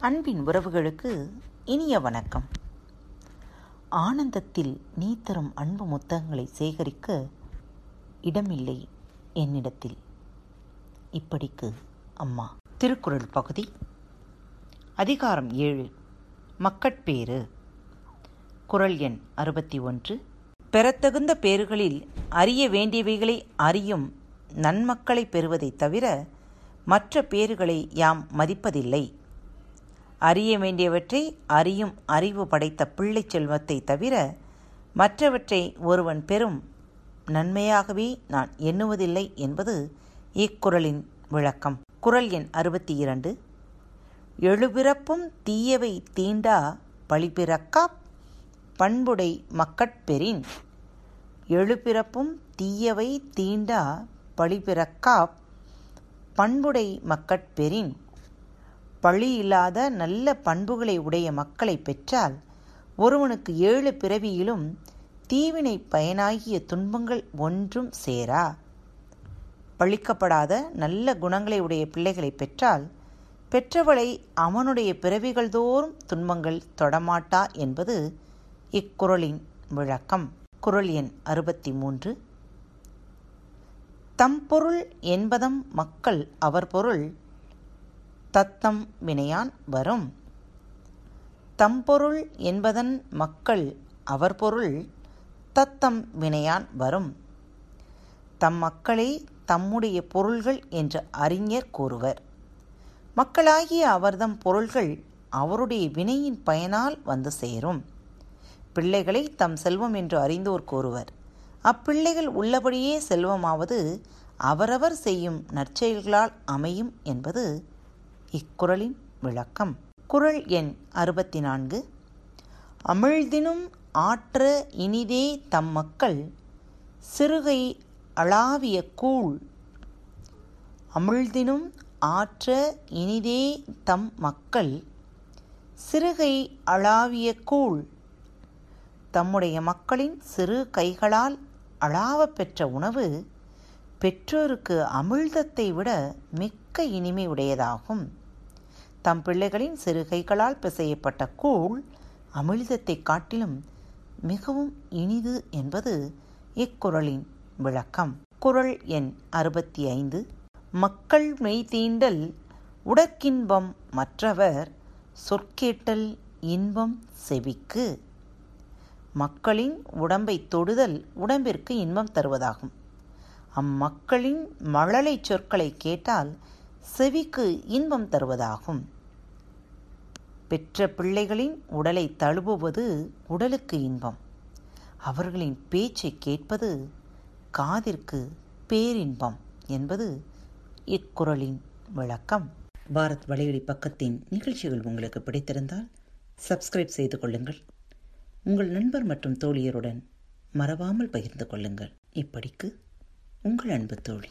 அன்பின் உறவுகளுக்கு இனிய வணக்கம். ஆனந்தத்தில் நீ தரும் அன்பு முத்தங்களை சேகரிக்க இடமில்லை என்னிடத்தில். இப்படிக்கு அம்மா. திருக்குறள் பகுதி. அதிகாரம் ஏழு. மக்கட்பேறு. குறள் எண் அறுபத்தி ஒன்று. பெறத்தகுந்த பேறுகளில் அறிய வேண்டியவைகளை அறியும் நன்மக்களை பெறுவதைத் தவிர மற்ற பேறுகளை யாம் மதிப்பதில்லை. அறிய வேண்டியவற்றை அறியும் அறிவு படைத்த பிள்ளை செல்வத்தை தவிர மற்றவற்றை ஒருவன் பெறும் நன்மையாகவே நான் எண்ணுவதில்லை என்பது இக்குறளின் விளக்கம். குறள் எண் அறுபத்தி இரண்டு எழுபிறப்பும் தீயவை தீண்டா பழிபிறக்கா பண்புடை மக்கட்பெறின் எழுபிறப்பும் தீயவை தீண்டா பழிபிறக்கா பண்புடை மக்கட்பெறின் பழி இல்லாத நல்ல பண்புகளை உடைய மக்களை பெற்றால் ஒருவனுக்கு ஏழு பிறவியிலும் தீவினை பயனாகிய துன்பங்கள் ஒன்றும் சேரா. பழிக்கப்படாத நல்ல குணங்களை உடைய பிள்ளைகளை பெற்றால் பெற்றவளை அவனுடைய பிறவிகள் தோறும் துன்பங்கள் தொடமாட்டா என்பது இக்குறளின் விளக்கம். குரல் எண் அறுபத்தி மூன்று தம் பொருள் என்பதம் மக்கள் அவர் பொருள் தத்தம் வினையான் வரும். தம்பொருள் என்பதன் மக்கள் அவர் பொருள் தத்தம் வினையான் வரும். தம் மக்களே தம்முடைய பொருள்கள் என்று அறிஞர் கூறுவர். மக்களாகிய அவர்தம் பொருள்கள் அவருடைய வினையின் பயனால் வந்து சேரும். பிள்ளைகளை தம் செல்வம் என்று அறிந்தோர் கூறுவர். அப்பிள்ளைகள் உள்ளபடியே செல்வமாவது அவரவர் செய்யும் நற்செயல்களால் அமையும் என்பது இக்குறளின் விளக்கம். குறள் எண் அறுபத்தி நான்கு அமிழ்தினும் ஆற்ற இனிதே தம் மக்கள் சிறுகை அளாவிய கூழ். அமிழ்தினும் ஆற்ற இனிதே தம் மக்கள் சிறுகை அளாவிய கூழ். தம்முடைய மக்களின் சிறு கைகளால் அளாவ பெற்ற உணவு பெற்றோருக்கு அமிழ்தத்தை விட மிக்க இனிமை உடையதாகும். தம் பிள்ளைகளின் சிறு கைகளால் பிசையப்பட்ட கூழ் அமிழ்தத்தை காட்டிலும் மிகவும் இனிது என்பது இக்குறளின் விளக்கம். குரல் எண் அறுபத்தி ஐந்து மக்கள் மெய்தீண்டல் உடற்கின்பம் மற்றவர் சொற்கேட்டல் இன்பம் செவிக்கு. மக்களின் உடம்பை தொடுதல் உடம்பிற்கு இன்பம் தருவதாகும். அம்மக்களின் மழலை சொற்களை கேட்டால் செவிக்கு இன்பம் தருவதாகும். பெற்ற பிள்ளைகளின் உடலை தழுவுவது உடலுக்கு இன்பம். அவர்களின் பேச்சை கேட்பது காதிற்கு பேரின்பம் என்பது இக்குறளின் விளக்கம். பாரத் வலையொலி பக்கத்தின் நிகழ்ச்சிகள் உங்களுக்கு பிடித்திருந்தால் சப்ஸ்கிரைப் செய்து கொள்ளுங்கள். உங்கள் நண்பர் மற்றும் தோழியருடன் மறவாமல் பகிர்ந்து கொள்ளுங்கள். இப்படிக்கு உங்கள் அன்பு தோழி.